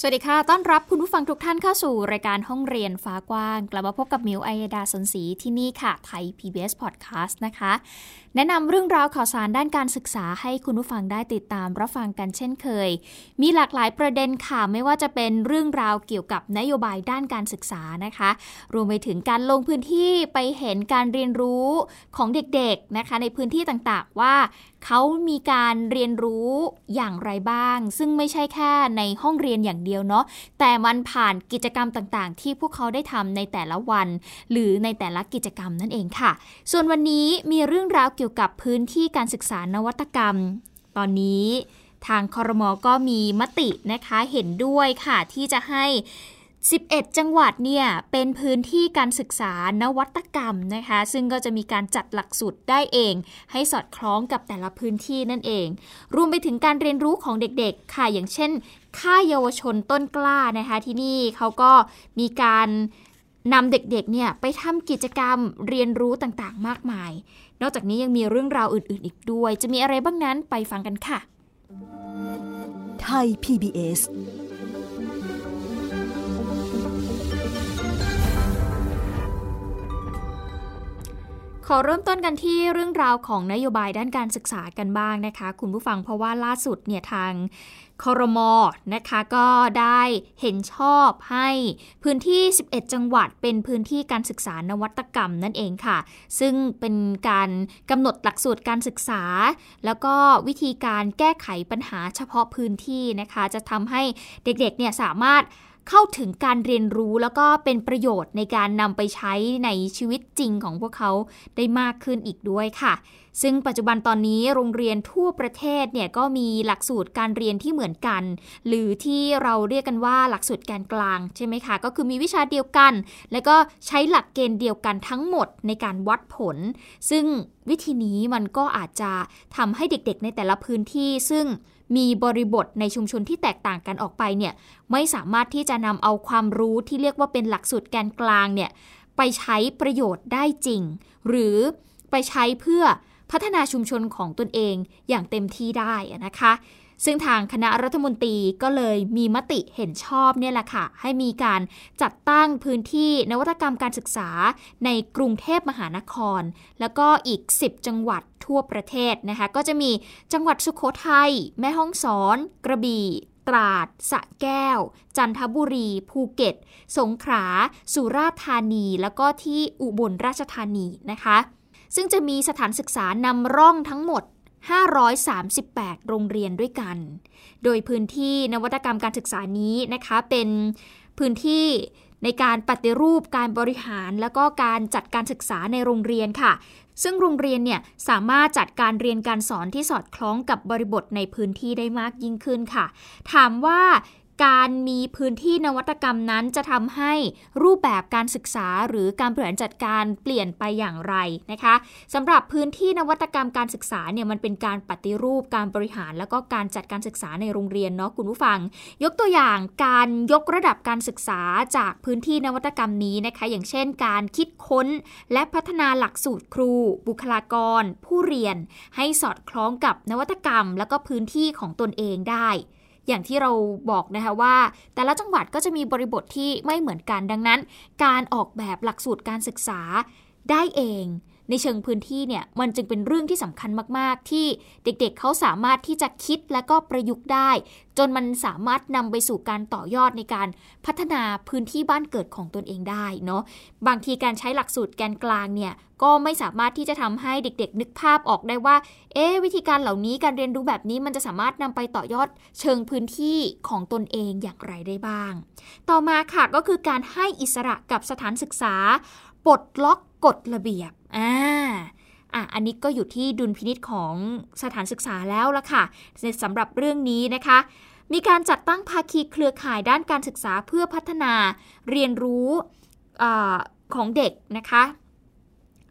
สวัสดีค่ะ ต้อนรับคุณผู้ฟังทุกท่านเข้าสู่รายการห้องเรียนฟ้ากว้าง กลับมาพบกับมิวอัยดาสนศรีที่นี่ค่ะ ไทย PBS Podcast นะคะ แนะนำเรื่องราวข่าวสารด้านการศึกษาให้คุณผู้ฟังได้ติดตามรับฟังกันเช่นเคย มีหลากหลายประเด็นค่ะ ไม่ว่าจะเป็นเรื่องราวเกี่ยวกับนโยบายด้านการศึกษานะคะ รวมไปถึงการลงพื้นที่ไปเห็นการเรียนรู้ของเด็กๆนะคะ ในพื้นที่ต่างๆว่าเขามีการเรียนรู้อย่างไรบ้าง ซึ่งไม่ใช่แค่ในห้องเรียนอย่างเดียวเนาะแต่มันผ่านกิจกรรมต่างๆ ที่พวกเขาได้ทำในแต่ละวัน หรือในแต่ละกิจกรรมนั่นเองค่ะ ส่วนวันนี้มีเรื่องราวเกี่ยวกับพื้นที่การศึกษานวัตกรรม ตอนนี้ทางคอรมอก็มีมตินะคะเห็นด้วยค่ะที่จะให้ 11 จังหวัดเนี่ยเป็นพื้นที่การศึกษานวัตกรรมนะคะ ซึ่งก็จะมีการจัดหลักสูตรได้เอง ให้สอดคล้องกับแต่ละพื้นที่นั่นเอง รวมไปถึงการเรียนรู้ของเด็กๆ ค่ะอย่างเช่น ค่ายเยาวชนต้นกล้านะคะที่นี่เขาก็มีการนำเด็กๆเนี่ยไปทำกิจกรรมเรียนรู้ต่างๆ มากมาย นอกจากนี้ยังมีเรื่องราวอื่นๆ อีกด้วย จะมีอะไรบ้างนั้นไปฟังกันค่ะ ไทย PBS ขอเริ่มต้นกันที่เรื่องราวของนโยบายด้านการศึกษากันบ้างนะคะ คุณผู้ฟังเพราะว่าล่าสุดเนี่ยทางคอรมอนะคะก็ได้เห็นชอบให้พื้นที่ 11 จังหวัดเป็นพื้นที่การศึกษานวัตกรรมนั่นเองค่ะ ซึ่งเป็นการกำหนดหลักสูตรการศึกษา แล้วก็วิธีการแก้ไขปัญหาเฉพาะพื้นที่นะคะ จะทำให้เด็กๆเนี่ยสามารถ เข้าถึงการเรียนรู้แล้วก็เป็นประโยชน์ในการนำไปใช้ในชีวิตจริงของพวกเขาได้มากขึ้นอีกด้วยค่ะ ซึ่งปัจจุบันตอนนี้โรงเรียนทั่วประเทศเนี่ยก็มีหลักสูตรการเรียนที่เหมือนกัน หรือที่เราเรียกกันว่าหลักสูตรแกนกลางใช่ไหมคะ ก็คือมีวิชาเดียวกัน แล้วก็ใช้หลักเกณฑ์เดียวกันทั้งหมดในการวัดผล ซึ่งวิธีนี้มันก็อาจจะทำให้เด็กๆในแต่ละพื้นที่ซึ่ง มีบริบทในชุมชนที่แตกต่างกันออกไปเนี่ยไม่สามารถที่จะนำเอาความรู้ที่เรียกว่าเป็นหลักสูตรแกนกลางเนี่ยไปใช้ประโยชน์ได้จริง หรือไปใช้เพื่อพัฒนาชุมชนของตนเองอย่างเต็มที่ได้นะคะ ซึ่งทางคณะรัฐมนตรีก็เลยมีมติเห็นชอบเนี่ยแหละค่ะ ให้มีการจัดตั้งพื้นที่นวัตกรรมการศึกษาในกรุงเทพมหานคร แล้วก็อีก 10 จังหวัดทั่วประเทศนะคะ ก็จะมีจังหวัดสุขโขทัยแม่ฮ่องสอน กระบี่ตราด สะแก้ว จันทบุรี ภูเก็ต สงขลา สุราษฎร์ธานี แล้วก็ที่อุบลราชธานีนะคะ ซึ่งจะมีสถานศึกษานำร่องทั้งหมด 538 โรงเรียนด้วยกัน โดยพื้นที่นวัตกรรมการศึกษานี้นะคะ เป็นพื้นที่ในการปฏิรูปการบริหาร แล้วก็การจัดการศึกษาในโรงเรียนค่ะ ซึ่งโรงเรียนเนี่ยสามารถจัดการเรียนการสอนที่สอดคล้องกับบริบทในพื้นที่ได้มากยิ่งขึ้นค่ะ ถามว่า การมีพื้นที่นวัตกรรมนั้นจะทำให้รูปแบบการศึกษาหรือการบริหารจัดการเปลี่ยนไปอย่างไรนะคะสำหรับพื้นที่นวัตกรรมการศึกษาเนี่ยมันเป็นการปฏิรูปการบริหาร แล้วก็การจัดการศึกษาในโรงเรียนเนาะคุณผู้ฟัง ยกตัวอย่างการยกระดับการศึกษาจากพื้นที่นวัตกรรมนี้นะคะ อย่างเช่น การคิดค้น และพัฒนาหลักสูตรครู บุคลากร ผู้เรียน ให้สอดคล้องกับนวัตกรรม แล้วก็พื้นที่ของตนเองได้ อย่างที่เราบอกนะคะว่า แต่ละจังหวัดก็จะมีบริบทที่ไม่เหมือนกันดังนั้น การออกแบบหลักสูตรการศึกษาได้เอง ในเชิงพื้นที่เนี่ยมันจึงเป็นเรื่องที่สำคัญมาก ๆ ที่เด็กๆเเขาสามารถที่จะคิดและก็ประยุกต์ได้ จนมันสามารถนำไปสู่การต่อยอดในการพัฒนาพื้นที่บ้านเกิดของตนเองได้เนาะบางทีการใช้หลักสูตรแกนกลางเนี่ยก็ไม่สามารถที่จะทำให้เด็ก ๆ นึกภาพออกได้ว่า เอ๊วิธีการเหล่านี้การเรียนรู้แบบนี้มันจะสามารถนำไปต่อยอดเชิงพื้นที่ของตนเองอย่างไรได้บ้าง ต่อมาค่ะก็คือการให้อิสระกับสถานศึกษาปลดล็อกกฎระเบียบ อ่าอะอันนี้ก็อยู่ที่ดุลพินิษของสถานศึกษาแล้วละค่ะสำหรับเรื่องนี้นะคะ มีการจัดตั้งภาคีเครือข่ายด้านการศึกษาเพื่อพัฒนาเรียนรู้อของเด็กนะคะ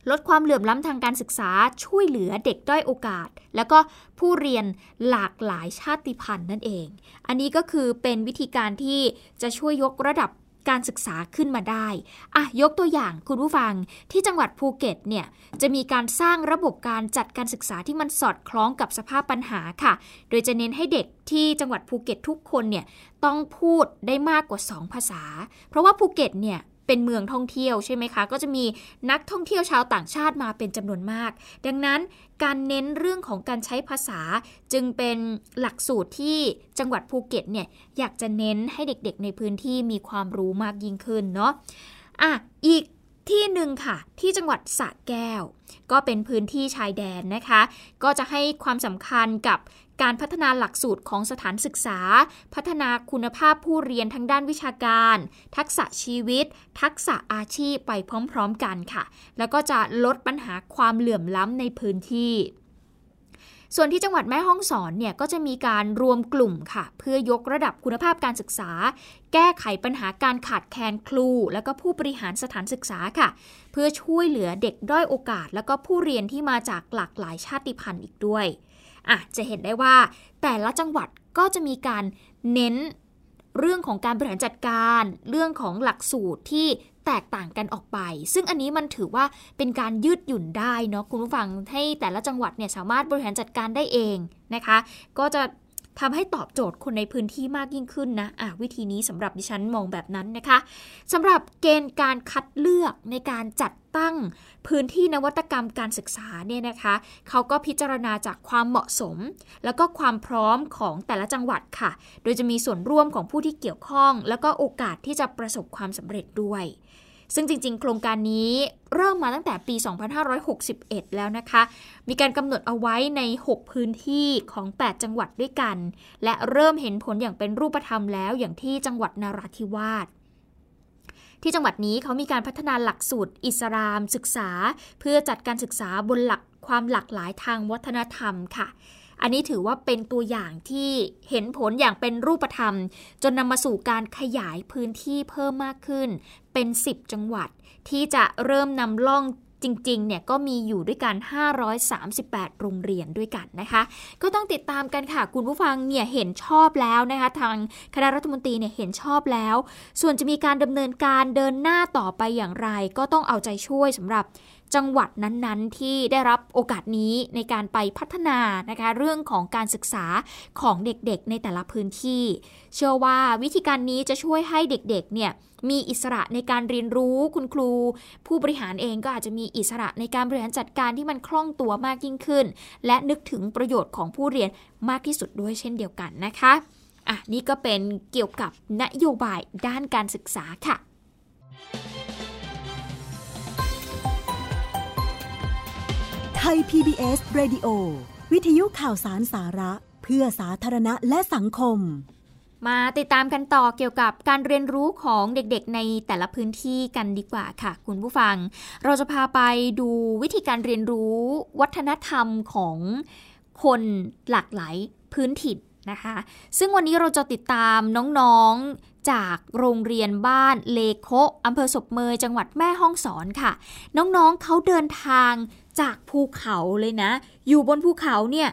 ลดความเหลื่อมล้ำทางการศึกษาช่วยเหลือเด็กด้อยโอกาส แล้วก็ผู้เรียนหลากหลายชาติพันธุ์นั่นเอง อันนี้ก็คือเป็นวิธีการที่จะช่วยยกระดับ การศึกษาขึ้นมาได้อะยกตัวอย่างคุณผู้ฟังที่จังหวัดภูเก็ตเนี่ยจะมีการสร้างระบบการจัดการศึกษาที่มันสอดคล้องกับสภาพปัญหาค่ะ โดยจะเน้นให้เด็กที่จังหวัดภูเก็ตทุกคนเนี่ยต้องพูดได้มากกว่า 2 ภาษา เพราะว่าภูเก็ตเนี่ย เป็นเมืองท่องเที่ยวใช่ไหมคะ ก็จะมีนักท่องเที่ยวชาวต่างชาติมาเป็นจำนวนมาก ดังนั้นการเน้นเรื่องของการใช้ภาษาจึงเป็นหลักสูตรที่จังหวัดภูเก็ตเนี่ยอยากจะเน้นให้เด็กๆในพื้นที่มีความรู้มากยิ่งขึ้นเนาะอะอีกที่หนึ่งค่ะ ที่จังหวัดสระแก้ว ก็เป็นพื้นที่ชายแดนนะคะ ก็จะให้ความสำคัญกับ การพัฒนาหลักสูตรของสถานศึกษา พัฒนาคุณภาพผู้เรียนทั้งด้านวิชาการ ทักษะชีวิต ทักษะอาชีพไปพร้อมๆกันค่ะ แล้วก็จะลดปัญหาความเหลื่อมล้ำในพื้นที่ส่วนที่จังหวัดแม่ฮ่องสอนเนี่ยก็จะมีการรวมกลุ่มค่ะ เพื่อยกระดับคุณภาพการศึกษา แก้ไขปัญหาการขาดแคลนครู แล้วก็ผู้บริหารสถานศึกษาค่ะ เพื่อช่วยเหลือเด็กด้อยโอกาส แล้วก็ผู้เรียนที่มาจากหลากหลายชาติพันธุ์อีกด้วย อะจะเห็นได้ว่าแต่ละจังหวัดก็จะมีการเน้นเรื่องของการบริหารจัดการ เรื่องของหลักสูตรที่แตกต่างกันออกไป ซึ่งอันนี้มันถือว่าเป็นการยืดหยุ่นได้เนาะคุณผู้ฟังให้แต่ละจังหวัดเนี่ยสามารถบริหารจัดการได้เองนะคะ ก็จะ ทำให้ตอบโจทย์คนในพื้นที่มากยิ่งขึ้นนะะวิธีนี้สำหรับดิฉันมองแบบนั้นนะคะสำหรับเกณฑ์การคัดเลือกในการจัดตั้งพื้นที่นวัตกรรมการศึกษาเนี่ยนะคะเขาก็พิจารณาจากความเหมาะสม แล้วก็ความพร้อมของแต่ละจังหวัดค่ะ โดยจะมีส่วนร่วมของผู้ที่เกี่ยวข้อง แล้วก็โอกาสที่จะประสบความสำเร็จด้วย ซึ่งจริง ๆ โครงการนี้เริ่มมาตั้งแต่ปี 2561 แล้วนะคะ มีการกำหนดเอาไว้ใน 6 พื้นที่ของ 8 จังหวัดด้วยกัน และเริ่มเห็นผลอย่างเป็นรูปธรรมแล้วอย่างที่จังหวัดนาราธิวาสที่จังหวัดนี้เขามีการพัฒนาหลักสูตรอิสลามศึกษา เพื่อจัดการศึกษาบนหลักความหลากหลายทางวัฒนธรรมค่ะ อันนี้ถือว่าเป็นตัวอย่างที่เห็นผลอย่างเป็นรูปธรรม จนนำมาสู่การขยายพื้นที่เพิ่มมากขึ้น เป็น 10 จังหวัด ที่จะเริ่มนำล่องจริงๆ เนี่ยก็มีอยู่ด้วยกัน 538 โรงเรียนด้วยกันนะคะ ก็ต้องติดตามกันค่ะ คุณผู้ฟังเนี่ยเห็นชอบแล้วนะคะ ทางคณะรัฐมนตรีเนี่ยเห็นชอบแล้ว ส่วนจะมีการดำเนินการเดินหน้าต่อไปอย่างไร ก็ต้องเอาใจช่วยสำหรับ จังหวัดนั้นๆ ที่ได้รับโอกาสนี้ในการไปพัฒนานะคะเรื่องของการศึกษาของเด็กๆในแต่ละพื้นที่ เชื่อว่าวิธีการนี้จะช่วยให้เด็กๆเนี่ยมีอิสระในการเรียนรู้คุณครู ผู้บริหารเองก็อาจจะมีอิสระในการบริหารจัดการที่มันคล่องตัวมากยิ่งขึ้น และนึกถึงประโยชน์ของผู้เรียนมากที่สุดด้วยเช่นเดียวกันนะคะอะนี่ก็เป็นเกี่ยวกับนโยบายด้านการศึกษาค่ะ ทย PBS Radio วิทยุข่าวสารสาระ เพื่อสาธารณะและสังคม มาติดตามกันต่อเกี่ยวกับการเรียนรู้ของเด็กๆ ในแต่ละพื้นที่กันดีกว่าค่ะ คุณผู้ฟัง เราจะพาไปดูวิธีการเรียนรู้วัฒนธรรมของคนหลากหลายพื้นถิ่นนะคะ ซึ่งวันนี้เราจะติดตามน้องๆ จากโรงเรียนบ้านเลโคอำเภอศพเมยจังหวัดแม่ฮ่องสอนค่ะ น้องๆเขาเดินทาง จากภูเขาเลยนะ อยู่บนภูเขาเนี่ย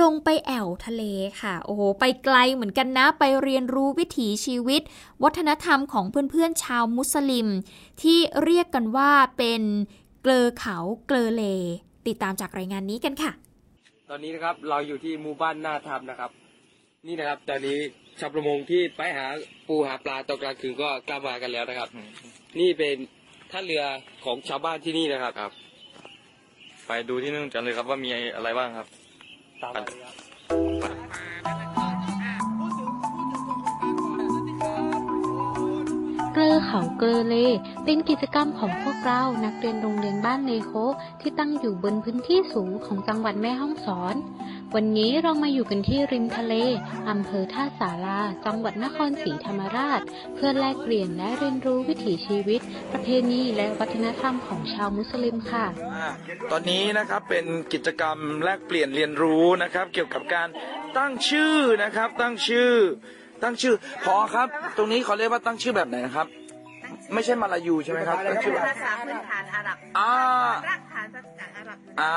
ลงไปแอวทะเลค่ะ โอ้โห ไปไกลเหมือนกันนะ ไปเรียนรู้วิถีชีวิต วัฒนธรรมของเพื่อนๆชาวมุสลิม ที่เรียกกันว่าเป็นเกลอเขาเกลอเล ติดตามจากรายงานนี้กันค่ะ ตอนนี้นะครับเราอยู่ที่หมู่บ้านนาธรรมนะครับ นี่นะครับ ตอนนี้ชาวประมงที่ไปหาปูหาปลาตกกลางคืนก็กลับมากันแล้วนะครับ นี่เป็นท่าเรือของชาวบ้านที่นี่นะครับครับ ไปดูที่นู่นกันเลยครับว่ามีอะไรบ้างครับ ตามไปเก ลือเขาเกลือเล เป็นกิจกรรมของพวกเรานักเรียนโรงเรียนบ้านเลโคที่ตั้งอยู่บนพื้นที่สูงของจังหวัดแม่ฮ่องสอน วันนี้เรามาอยู่กันที่ริมทะเลอำเภอท่าสาราจังหวัดนครศรีธรรมราช เพื่อแลกเปลี่ยนและเรียนรู้วิถีชีวิต ประเพณีและวัฒนธรรมของชาวมุสลิมค่ะ ตอนนี้นะครับเป็นกิจกรรมแลกเปลี่ยนเรียนรู้นะครับ เกี่ยวกับการตั้งชื่อนะครับตั้งชื่อ ตั้งชื่อพอครับ ตรงนี้เขาเรียกว่าตั้งชื่อแบบไหนนะครับตั้งชื่ไม่ใช่มาลายูใช่ไหมครับก็ชื่อว่าภาษาพื้นฐานอาหรับอ่า รากฐานภาษาอาหรับอ่า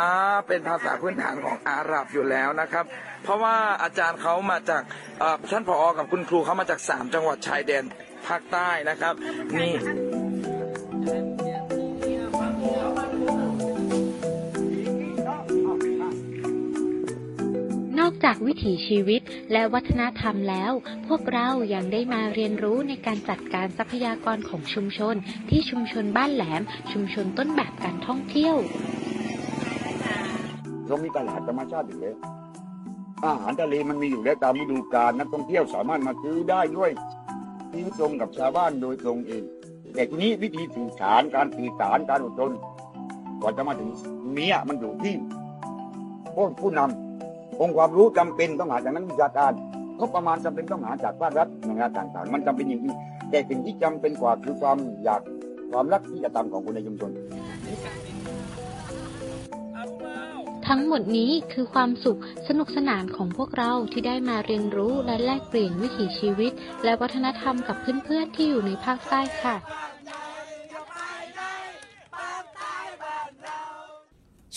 เป็นภาษาพื้นฐานของอาหรับอยู่แล้วนะครับ เพราะว่าอาจารย์เขามาจากเอ่อท่านผอกับคุณครูเขามาจากสามจังหวัดชายแดนภาคใต้นะครับ นี่นอ จากวิถีชีวิตและวัฒนธรรมแล้ว พวกเรายังได้มาเรียนรู้ในการจัดการทรัพยากรของชุมชน ที่ชุมชนบ้านแหลม ชุมชนต้นแบบการท่องเที่ยว เรามีตลาดธรรมชาติอยู่แล้วอาหารทะเลมันมีอยู่แล้วตามฤดูกาลนักท่องเที่ยวสามารถมาซื้อได้ด้วยที่ตรงกับชาวบ้านโดยตรงเอง แต่ทีนี้วิธีสื่อสารการสื่อสารการอดทนกว่าจะมาถึงเนี้ยมันอยู่ที่ผู้ผู้นำ องค์ความรู้จำเป็นต้องหาจากนักวิชาการก็ประมาณจำเป็นต้องหาจากภาครัฐหน่วยงานต่างๆ มันจำเป็นอย่างนี้แต่สิ่งที่จำเป็นกว่าคือความอยากความรักที่จะทำของคนในชุมชนทั้งหมดนี้คือความสุขสนุกสนานของพวกเราที่ได้มาเรียนรู้และแลกเปลี่ยนวิถีชีวิต และวัฒนธรรมกับเพื่อนๆที่อยู่ในภาคใต้ค่ะ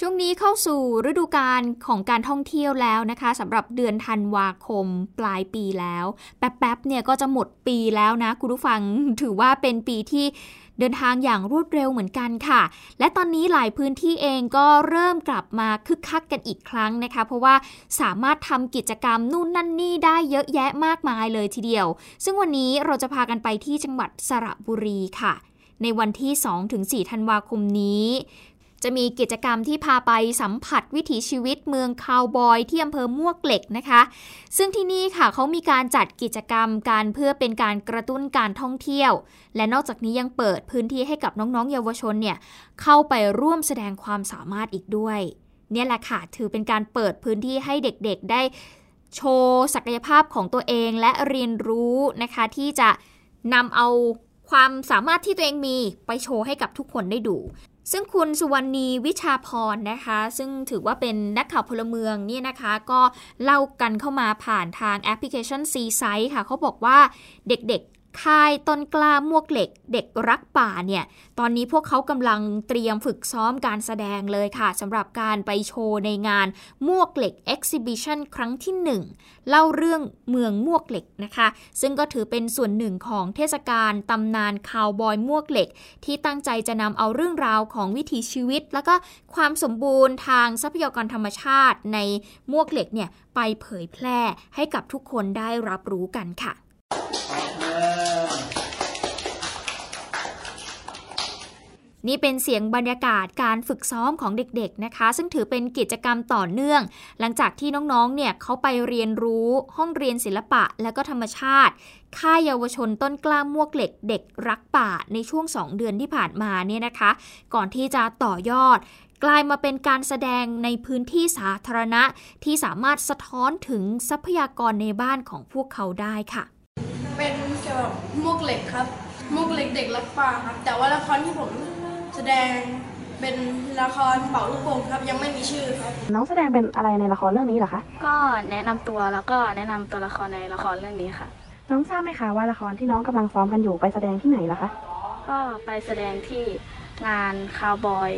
ช่วงนี้เข้าสู่ฤดูกาลของการท่องเที่ยวแล้วนะคะสำหรับเดือนธันวาคมปลายปีแล้ว แป๊บๆเนี่ยก็จะหมดปีแล้วนะ คุณผู้ฟังถือว่าเป็นปีที่เดินทางอย่างรวดเร็วเหมือนกันค่ะ และตอนนี้หลายพื้นที่เองก็เริ่มกลับมาคึกคักกันอีกครั้งนะคะ เพราะว่าสามารถทำกิจกรรมนู่นนั่นนี่ได้เยอะแยะมากมายเลยทีเดียว ซึ่งวันนี้เราจะพากันไปที่จังหวัดสระบุรีค่ะ ในวันที่ 2-4 ธันวาคมนี้ จะมีกิจกรรมที่พาไปสัมผัสวิถีชีวิตเมืองคาวบอยที่อำเภอมวกเหล็กนะคะ ซึ่งที่นี่ค่ะเขามีการจัดกิจกรรมการเพื่อเป็นการกระตุ้นการท่องเที่ยว และนอกจากนี้ยังเปิดพื้นที่ให้กับน้องๆ เยาวชนเนี่ยเข้าไปร่วมแสดงความสามารถอีกด้วย เนี่ยแหละค่ะถือเป็นการเปิดพื้นที่ให้เด็กๆได้โชว์ศักยภาพของตัวเองและเรียนรู้นะคะ ที่จะนำเอาความสามารถที่ตัวเองมีไปโชว์ให้กับทุกคนได้ดู ซึ่งคุณสุวรรณีวิชาพรนะคะ ซึ่งถือว่าเป็นนักข่าวพลเมืองเนี่ยนะคะ ก็เล่ากันเข้ามาผ่านทางแอปพลิเคชัน C Site ค่ะ เขาบอกว่าเด็กๆ ค่ายต้นกล้ามวกเหล็ก เด็กรักป่าเนี่ย ตอนนี้พวกเขากำลังเตรียมฝึกซ้อมการแสดงเลยค่ะสำหรับการไปโชว์ในงานมวกเหล็ก Exhibition ครั้งที่ 1 เล่าเรื่องเมืองมวกเหล็กนะคะ ซึ่งก็ถือเป็นส่วนหนึ่งของเทศกาลตำนานคาวบอยมวกเหล็ก ที่ตั้งใจจะนำเอาเรื่องราวของวิถีชีวิต แล้วก็ความสมบูรณ์ทางทรัพยากรธรรมชาติในมวกเหล็กเนี่ยไปเผยแพร่ให้กับทุกคนได้รับรู้กันค่ะ นี่เป็นเสียงบรรยากาศการฝึกซ้อมของเด็กๆนะคะ ซึ่งถือเป็นกิจกรรมต่อเนื่อง หลังจากที่น้องๆ เนี่ยเขาไปเรียนรู้ห้องเรียนศิลปะและก็ธรรมชาติ ค่ายเยาวชนต้นกล้ามมวกเหล็กเด็กรักป่าในช่วง 2 เดือนที่ผ่านมาเนี่ยนะคะ ก่อนที่จะต่อยอด กลายมาเป็นการแสดงในพื้นที่สาธารณะที่สามารถสะท้อนถึงทรัพยากรในบ้านของพวกเขาได้ค่ะ กี่ยวกับมวกเหล็กครับมวกเหล็กเด็กรักป่าครับ แต่ว่าละครที่ผมแสดงเป็นละครเป่าลูกโป่งครับยังไม่มีชื่อครับ น้องแสดงเป็นอะไรในละครเรื่องนี้เหรอคะ ก็แนะนำตัวแล้วก็แนะนำตัวละครในละครเรื่องนี้ค่ะ น้องทราบไหมคะว่าละครที่น้องกำลังซ้อมกันอยู่ไปแสดงที่ไหนเหรอคะ ก็ไปแสดงที่งานคาวบอย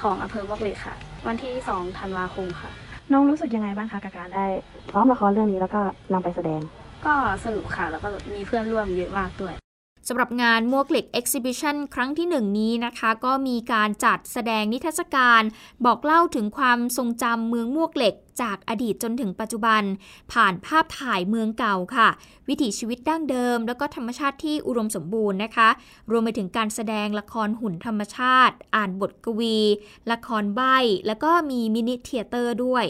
ของอำเภอบอกเหล็กค่ะ วันที่2ธันวาคมค่ะ น้องรู้สึกยังไงบ้างคะกับการได้ซ้อมละครเรื่องนี้แล้วก็นำไปแสดง ก็สนุกค่ะ แล้วก็มีเพื่อนร่วมเยอะมากด้วยสำหรับงานมวกเหล็ก Exhibition ครั้งที่หนึ่งนี้นะคะ ก็มีการจัดแสดงนิทรรศการ บอกเล่าถึงความทรงจำเมืองมวกเหล็ก จากอดีตจนถึงปัจจุบัน ผ่านภาพถ่ายเมืองเก่าค่ะ วิถีชีวิตดั้งเดิม แล้วก็ธรรมชาติที่อุดมสมบูรณ์นะคะ รวมไปถึงการแสดงละครหุ่นธรรมชาติ อ่านบทกวี ละครใบ้ แล้วก็มี mini theater ด้วย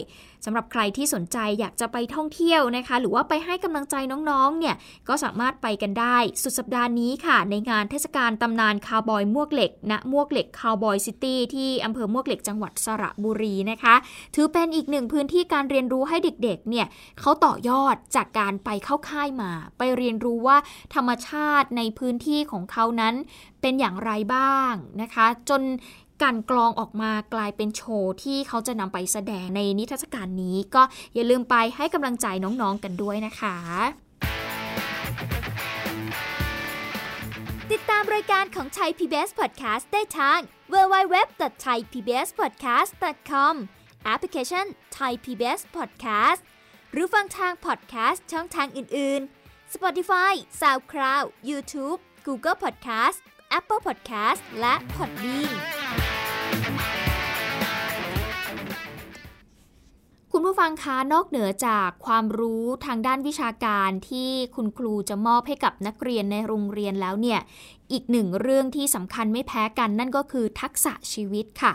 สำหรับใครที่สนใจอยากจะไปท่องเที่ยวนะคะ หรือว่าไปให้กำลังใจน้องๆ เนี่ย ก็สามารถไปกันได้ สุดสัปดาห์นี้ค่ะ ในงานเทศกาลตำนานคาวบอยมวกเหล็กณมวกเหล็กคาวบอยซิตี้ที่อำเภอมวกเหล็กจังหวัดสระบุรีนะคะ ถือเป็นอีกหนึ่งพื้นที่การเรียนรู้ให้เด็กๆเนี่ยเขาต่อยอดจากการไปเข้าค่ายมา ไปเรียนรู้ว่าธรรมชาติในพื้นที่ของเขานั้นเป็นอย่างไรบ้างนะคะ จนการกลองออกมากลายเป็นโชว์ที่เขาจะนำไปแสดงในนิทรรศการนี้ ก็อย่าลืมไปให้กำลังใจน้องๆกันด้วยนะคะ ติดตามามรายการของไทย PBS Podcast ได้ทาง www.thaipbspodcast.com แอปพลิเคชัน Thai PBS Podcast หรือฟังทาง podcast ช่องทางอื่น ๆ Spotify SoundCloud YouTube Google Podcast Apple Podcast และ Podbean คุณผู้ฟังคะนอกเหนือจากความรู้ทางด้านวิชาการที่คุณครูจะมอบให้กับนักเรียนในโรงเรียนแล้วเนี่ย อีกหนึ่งเรื่องที่สำคัญไม่แพ้กันนั่นก็คือทักษะชีวิตค่ะ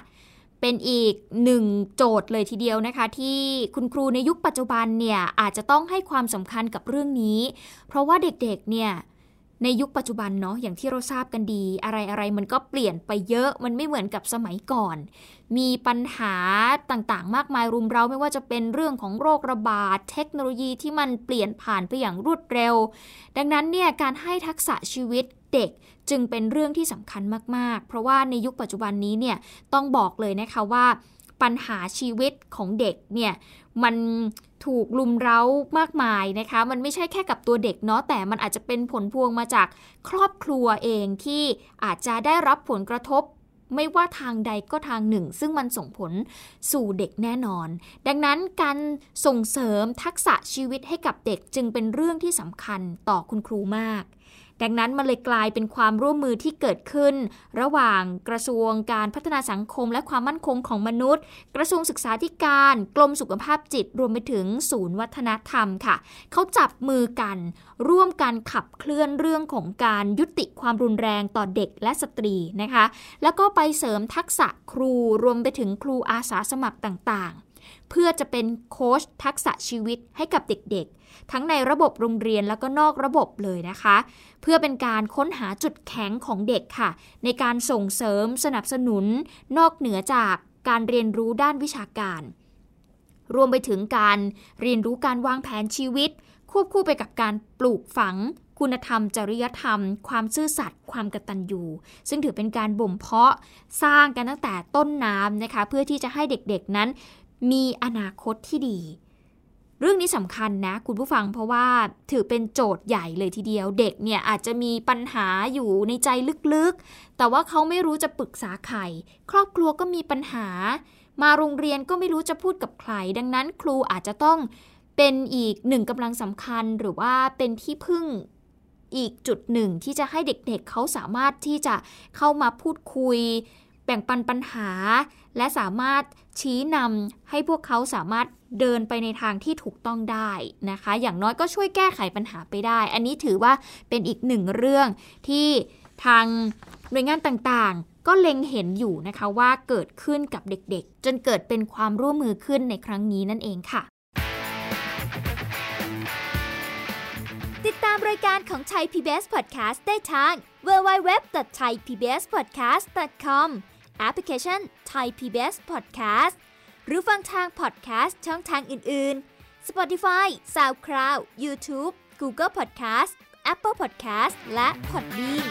เป็นอีกหนึ่งโจทย์เลยทีเดียวนะคะ ที่คุณครูในยุคปัจจุบันเนี่ยอาจจะต้องให้ความสำคัญกับเรื่องนี้ เพราะว่าเด็กๆเนี่ย ในยุคปัจจุบันเนาะอย่างที่เราทราบกันดี อะไรอะไรมันก็เปลี่ยนไปเยอะมันไม่เหมือนกับสมัยก่อน มีปัญหาต่างๆ มากมายรุมเราไม่ว่าจะเป็นเรื่องของโรคระบาดเทคโนโลยีที่มันเปลี่ยนผ่านไปอย่างรวดเร็ว ดังนั้นเนี่ยการให้ทักษะชีวิตเด็กจึงเป็นเรื่องที่สำคัญมากๆ เพราะว่าในยุคปัจจุบันนี้เนี่ยต้องบอกเลยนะคะว่าปัญหาชีวิตของเด็กเนี่ย มันถูกลุมเร้ามากมายนะคะ มันไม่ใช่แค่กับตัวเด็กเนาะแต่มันอาจจะเป็นผลพวงมาจากครอบครัวเองที่อาจจะได้รับผลกระทบ ไม่ว่าทางใดก็ทางหนึ่ง ซึ่งมันส่งผลสู่เด็กแน่นอน ดังนั้นการส่งเสริมทักษะชีวิตให้กับเด็กจึงเป็นเรื่องที่สำคัญต่อคุณครูมาก ดังนั้นมันเลยกลายเป็นความร่วมมือที่เกิดขึ้น ระหว่างกระทรวงการพัฒนาสังคม และความมั่นคงของมนุษย์ กระทรวงศึกษาธิการกรมสุขภาพจิต รวมไปถึงศูนย์วัฒนธรรมค่ะ เขาจับมือกัน ร่วมกันขับเคลื่อนเรื่องของการยุติความรุนแรงต่อเด็กและสตรีนะคะ แล้วก็ไปเสริมทักษะครูรวมไปถึงครูอาสาสมัครต่างๆ เพื่อจะเป็นโค้ชทักษะชีวิตให้กับเด็กๆ ทั้งในระบบโรงเรียนแล้วก็นอกระบบเลยนะคะ เพื่อเป็นการค้นหาจุดแข็งของเด็กค่ะ ในการส่งเสริมสนับสนุน นอกเหนือจากการเรียนรู้ด้านวิชาการ รวมไปถึงการเรียนรู้การวางแผนชีวิต ควบคู่ไปกับการปลูกฝังคุณธรรม จริยธรรม ความซื่อสัตย์ความกตัญญูซึ่งถือเป็นการบ่มเพาะสร้างกันตั้งแต่ต้นน้ำนะคะ เพื่อที่จะให้เด็กๆนั้นมีอนาคตที่ดี เรื่องนี้สำคัญนะ คุณผู้ฟังเพราะว่าถือเป็นโจทย์ใหญ่เลยทีเดียวเด็กเนี่ยอาจจะมีปัญหาอยู่ในใจลึกๆ แต่ว่าเขาไม่รู้จะปรึกษาใครครอบครัวก็มีปัญหา มาโรงเรียนก็ไม่รู้จะพูดกับใคร ดังนั้นครูอาจจะต้องเป็นอีกหนึ่งกำลังสำคัญหรือว่าเป็นที่พึ่งอีกจุดหนึ่งที่จะให้เด็กๆเเขาสามารถที่จะเข้ามาพูดคุย แบ่งปันปัญหา และสามารถชี้นำให้พวกเขาสามารถเดินไปในทางที่ถูกต้องได้นะคะ อย่างน้อยก็ช่วยแก้ไขปัญหาไปได้ อันนี้ถือว่าเป็นอีกหนึ่งเรื่องที่ทางหน่วยงานต่างๆ ก็เล็งเห็นอยู่นะคะว่าเกิดขึ้นกับเด็กๆ จนเกิดเป็นความร่วมมือขึ้นในครั้งนี้นั่นเองค่ะ ติดตามรายการของ Thai PBS Podcast ได้ทาง www.thaipbspodcast.com แอปพลิเคชัน Thai PBS Podcast หรือฟังทาง podcast ช่องทางอื่น ๆ Spotify SoundCloud YouTube Google Podcast Apple Podcast และ Podbean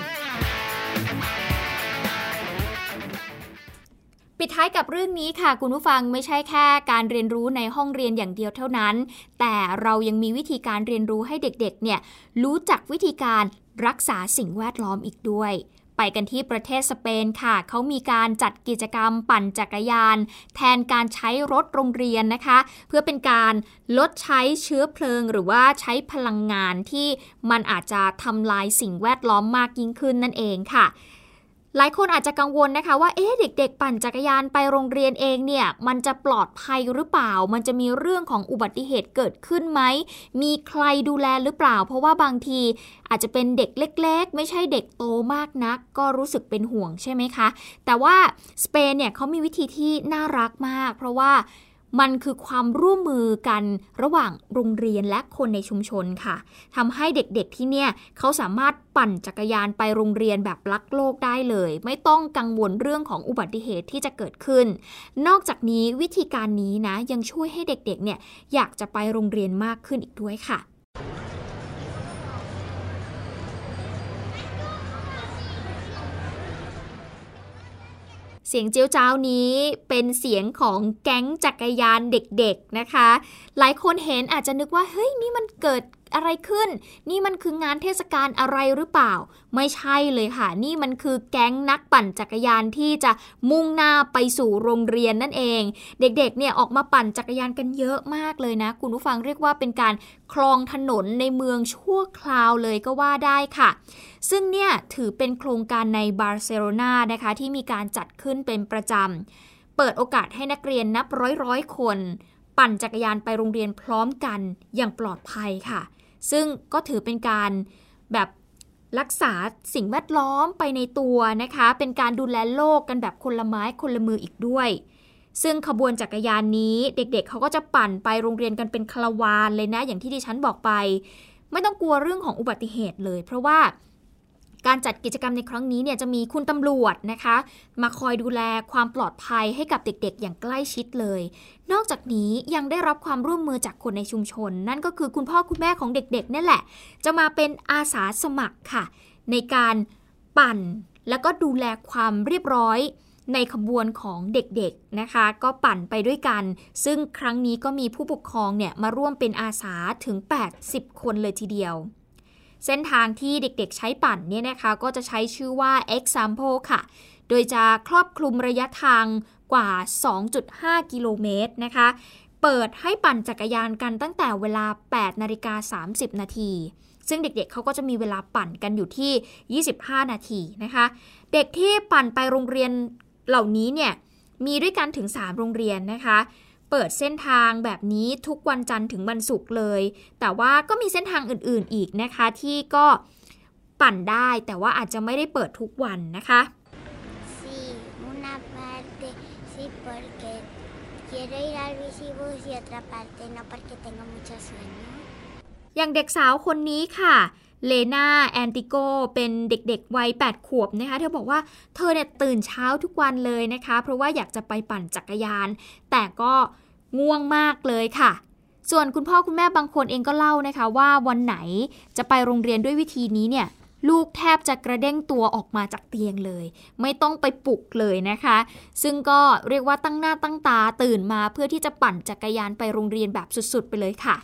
ปิดท้ายกับเรื่องนี้ค่ะ คุณผู้ฟังไม่ใช่แค่การเรียนรู้ในห้องเรียนอย่างเดียวเท่านั้น แต่เรายังมีวิธีการเรียนรู้ให้เด็กๆ เนี่ยรู้จักวิธีการรักษาสิ่งแวดล้อมอีกด้วย ไปกันที่ประเทศสเปนค่ะ เขามีการจัดกิจกรรมปั่นจักรยาน แทนการใช้รถโรงเรียนนะคะ เพื่อเป็นการลดใช้เชื้อเพลิง หรือว่าใช้พลังงานที่มันอาจจะทำลายสิ่งแวดล้อมมากยิ่งขึ้นนั่นเองค่ะ หลายคนอาจจะกังวลนะคะว่าเอ๊ะเด็ก ๆ ปั่นจักรยานไปโรงเรียนเองเนี่ยมันจะปลอดภัยหรือเปล่า มันจะมีเรื่องของอุบัติเหตุเกิดขึ้นไหม มีใครดูแลหรือเปล่า เพราะว่าบางทีอาจจะเป็นเด็กเล็ก ๆ ไม่ใช่เด็กโตมากนัก ก็รู้สึกเป็นห่วงใช่ไหมคะ แต่ว่าสเปนเนี่ยเขามีวิธีที่น่ารักมาก เพราะว่า มันคือความร่วมมือกันระหว่างโรงเรียนและคนในชุมชนค่ะทำให้เด็กๆที่เนี่ยเขาสามารถปั่นจักรยานไปโรงเรียนแบบลักโลกได้เลย ไม่ต้องกังวลเรื่องของอุบัติเหตุที่จะเกิดขึ้น นอกจากนี้วิธีการนี้นะยังช่วยให้เด็กๆเนี่ยอยากจะไปโรงเรียนมากขึ้นอีกด้วยค่ะ สียงเจียวจ้าวนี้เป็นเสียงของแก๊งจักรยานเด็กๆนะคะ หลายคนเห็นอาจจะนึกว่าเฮ้ยนี่มันเกิด อะไรขึ้น นี่มันคืองานเทศกาลอะไรหรือเปล่า ไม่ใช่เลยค่ะ นี่มันคือแก๊งนักปั่นจักรยานที่จะมุ่งหน้าไปสู่โรงเรียนนั่นเอง เด็กๆ เนี่ยออกมาปั่นจักรยานกันเยอะมากเลยนะ คุณผู้ฟังเรียกว่าเป็นการคลองถนนในเมืองชั่วคราวเลยก็ว่าได้ค่ะ ซึ่งเนี่ยถือเป็นโครงการในบาร์เซโลนานะคะที่มีการจัดขึ้นเป็นประจำเปิดโอกาสให้นักเรียนนับร้อยร้อยคน ปั่นจักรยานไปโรงเรียนพร้อมกันอย่างปลอดภัยค่ะ ซึ่งก็ถือเป็นการแบบรักษาสิ่งแวดล้อมไปในตัวนะคะ เป็นการดูแลโลกกันแบบคนละไม้คนละมืออีกด้วย ซึ่งขบวนจักรยานนี้เด็กๆเขาก็จะปั่นไปโรงเรียนกันเป็นคาราวานเลยนะ อย่างที่ดิฉันบอกไป ไม่ต้องกลัวเรื่องของอุบัติเหตุเลย เพราะว่า การจัดกิจกรรมในครั้งนี้เนี่ยจะมีคุณตำรวจนะคะ มาคอยดูแลความปลอดภัยให้กับเด็กๆ อย่างใกล้ชิดเลย นอกจากนี้ยังได้รับความร่วมมือจากคนในชุมชน นั่นก็คือคุณพ่อคุณแม่ของเด็กๆนี่แหละ จะมาเป็นอาสาสมัครค่ะ ในการปั่นแล้วก็ดูแลความเรียบร้อยในขบวนของเด็กๆนะคะ ก็ปั่นไปด้วยกัน ซึ่งครั้งนี้ก็มีผู้ปกครองเนี่ยมาร่วมเป็นอาสาถึง 80 คนเลยทีเดียว เส้นทางที่เด็กๆใช้ปั่นเนี่ยนะคะก็จะใช้ชื่อว่า example ค่ะ โดยจะครอบคลุมระยะทางกว่า 2.5 กิโลเมตรนะคะ เปิดให้ปั่นจักรยานกันตั้งแต่เวลา 8 นาฬิกา 30 นาทีซึ่งเด็กๆเขาก็จะมีเวลาปั่นกันอยู่ที่ 25 นาทีนะคะ เด็กที่ปั่นไปโรงเรียนเหล่านี้เนี่ยมีด้วยกันถึง 3 โรงเรียนนะคะ เปิดเส้นทางแบบนี้ทุกวันจันทร์ถึงวันศุกร์เลย แต่ว่าก็มีเส้นทางอื่นๆอีกนะคะ ที่ก็ปั่นได้แต่ว่าอาจจะไม่ได้เปิดทุกวันนะคะ Sí, una parte sí porque quiero ir al bicibús y otra parte no porque tengo mucho sueño. อย่างเด็กสาวคนนี้ค่ะเลนาแอนติโกเป็นเด็กๆ วัย 8 ขวบนะคะ เธอบอกว่าเธอเนี่ยตื่นเช้าทุกวันเลยนะคะ เพราะว่าอยากจะไปปั่นจักรยาน แต่ก็ ง่วงมากเลยค่ะ ส่วนคุณพ่อคุณแม่บางคนเองก็เล่านะคะว่าวันไหนจะไปโรงเรียนด้วยวิธีนี้เนี่ยลูกแทบจะกระเด้งตัวออกมาจากเตียงเลย ไม่ต้องไปปลุกเลยนะคะ ซึ่งก็เรียกว่าตั้งหน้าตั้งตาตื่นมาเพื่อที่จะปั่นจักรยานไปโรงเรียนแบบสุดๆ ไปเลยค่ะ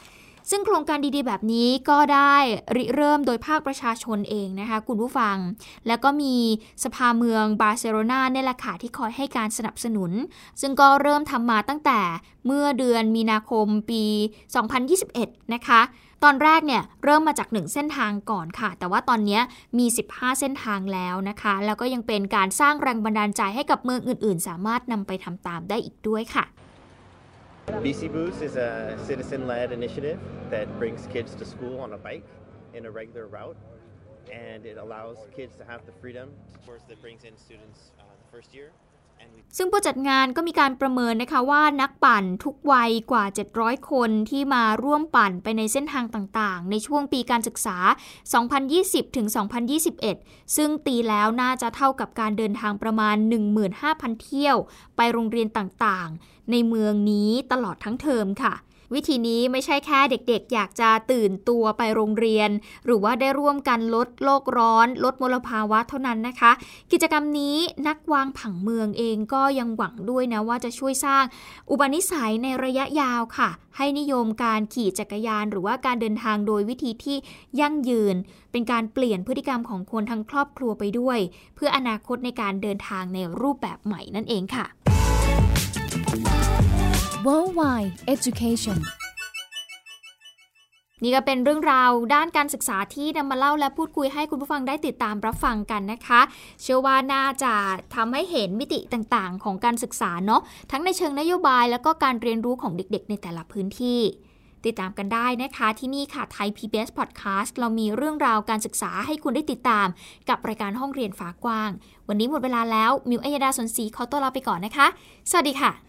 ซึ่งโครงการดีๆ แบบนี้ก็ได้ริเริ่มโดยภาคประชาชนเองนะคะคุณผู้ฟัง แล้วก็มีสภาเมืองบาร์เซโลนาเนี่ยแหละค่ะที่คอยให้การสนับสนุน ซึ่งก็เริ่มทำมาตั้งแต่เมื่อเดือนมีนาคมปี 2021 นะคะตอนแรกเนี่ยเริ่มมาจากหนึ่งเส้นทางก่อนค่ะ แต่ว่าตอนนี้มี 15 เส้นทางแล้วนะคะ แล้วก็ยังเป็นการสร้างแรงบันดาลใจให้กับเมืองอื่น ๆ สามารถนำไปทำตามได้อีกด้วยค่ะ BC Boost is a citizen-led initiative that brings kids to school on a bike in a regular route, and it allows kids to have the freedom. Of course, that brings in students uh, the first year. ซึ่งผู้จัดงานก็มีการประเมินนะคะว่านักปั่นทุกวัยกว่า 700 คนที่มาร่วมปั่นไปในเส้นทางต่างๆ ในช่วงปีการศึกษา 2020 ถึง 2021 ซึ่งตีแล้วน่าจะเท่ากับการเดินทางประมาณ 15,000 เที่ยว ไปโรงเรียนต่างๆ ในเมืองนี้ตลอดทั้งเทอมค่ะ วิธีนี้ไม่ใช่แค่เด็กๆ อยากจะตื่นตัวไปโรงเรียน หรือว่าได้ร่วมกันลดโลกร้อน ลดมลภาวะเท่านั้นนะคะ กิจกรรมนี้นักวางผังเมืองเองก็ยังหวังด้วยนะว่าจะช่วยสร้างอุปนิสัยในระยะยาวค่ะ ให้นิยมการขี่จักรยาน หรือว่าการเดินทางโดยวิธีที่ยั่งยืน เป็นการเปลี่ยนพฤติกรรมของคนทั้งครอบครัวไปด้วย เพื่ออนาคตในการเดินทางในรูปแบบใหม่นั่นเองค่ะ Worldwide Education นี่ก็เป็นเรื่องราวด้านการศึกษาที่นำมาเล่าและพูดคุยให้คุณผู้ฟังได้ติดตามรับฟังกันนะคะ เชื่อว่าน่าจะทำให้เห็นมิติต่างๆ ของการศึกษาเนาะทั้งในเชิงนโยบายแล้วก็การเรียนรู้ของเด็กๆ ในแต่ละพื้นที่ ติดตามกันได้นะคะที่นี่ค่ะไทย PBS Podcast เรามีเรื่องราวการศึกษาให้คุณได้ติดตาม กับรายการห้องเรียนฝากว้าง วันนี้หมดเวลาแล้วมิวอัยดาสนศรีขอตัวลาไปก่อนนะคะ สวัสดีค่ะ